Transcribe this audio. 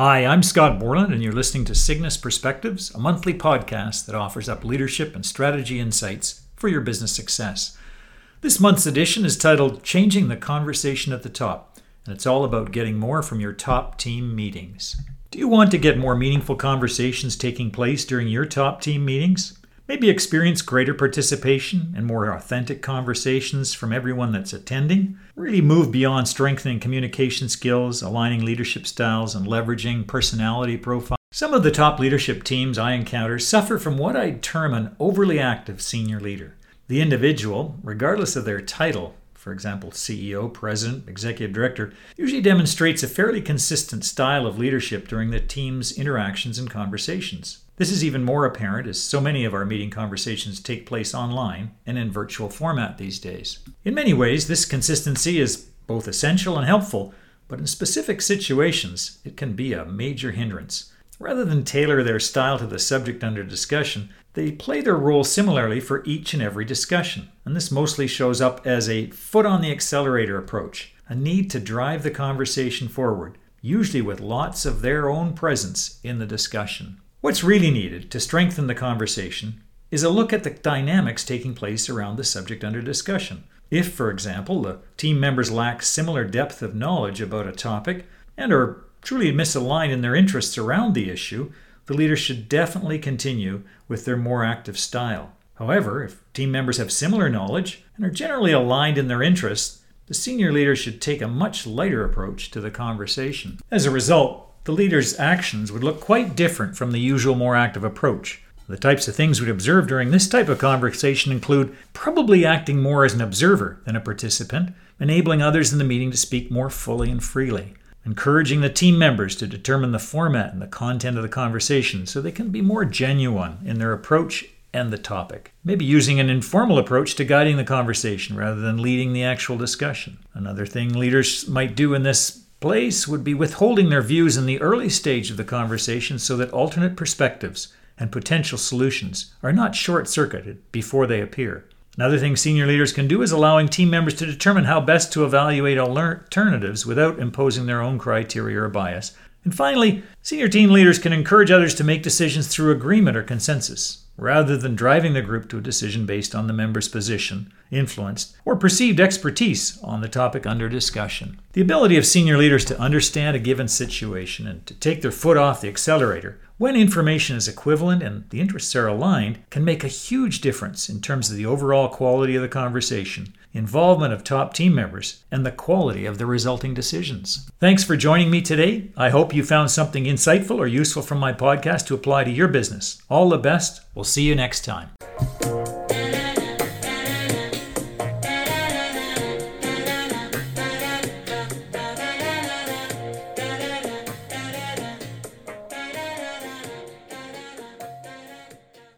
Hi, I'm Scott Borland, and you're listening to Cygnus Perspectives, a monthly podcast that offers up leadership and strategy insights for your business success. This month's edition is titled Changing the Conversation at the Top, and it's all about getting more from your top team meetings. Do you want to get more meaningful conversations taking place during your top team meetings? Maybe experience greater participation and more authentic conversations from everyone that's attending. Really move beyond strengthening communication skills, aligning leadership styles, and leveraging personality profiles. Some of the top leadership teams I encounter suffer from what I'd term an overly active senior leader. The individual, regardless of their title, for example, CEO, president, executive director, usually demonstrates a fairly consistent style of leadership during the team's interactions and conversations. This is even more apparent as so many of our meeting conversations take place online and in virtual format these days. In many ways, this consistency is both essential and helpful, but in specific situations, it can be a major hindrance. Rather than tailor their style to the subject under discussion, they play their role similarly for each and every discussion. And this mostly shows up as a foot on the accelerator approach, a need to drive the conversation forward, usually with lots of their own presence in the discussion. What's really needed to strengthen the conversation is a look at the dynamics taking place around the subject under discussion. If, for example, the team members lack similar depth of knowledge about a topic and are truly misaligned in their interests around the issue, the leader should definitely continue with their more active style. However, if team members have similar knowledge and are generally aligned in their interests, the senior leader should take a much lighter approach to the conversation. As a result, the leader's actions would look quite different from the usual more active approach. The types of things we'd observe during this type of conversation include probably acting more as an observer than a participant, enabling others in the meeting to speak more fully and freely, encouraging the team members to determine the format and the content of the conversation so they can be more genuine in their approach and the topic. Maybe using an informal approach to guiding the conversation rather than leading the actual discussion. Another thing leaders might do in this place would be withholding their views in the early stage of the conversation so that alternate perspectives and potential solutions are not short circuited before they appear. Another thing senior leaders can do is allowing team members to determine how best to evaluate alternatives without imposing their own criteria or bias. And finally, senior team leaders can encourage others to make decisions through agreement or consensus rather than driving the group to a decision based on the member's position, influence, or perceived expertise on the topic under discussion. The ability of senior leaders to understand a given situation and to take their foot off the accelerator when information is equivalent and the interests are aligned can make a huge difference in terms of the overall quality of the conversation involvement of top team members, and the quality of the resulting decisions. Thanks for joining me today. I hope you found something insightful or useful from my podcast to apply to your business. All the best. We'll see you next time.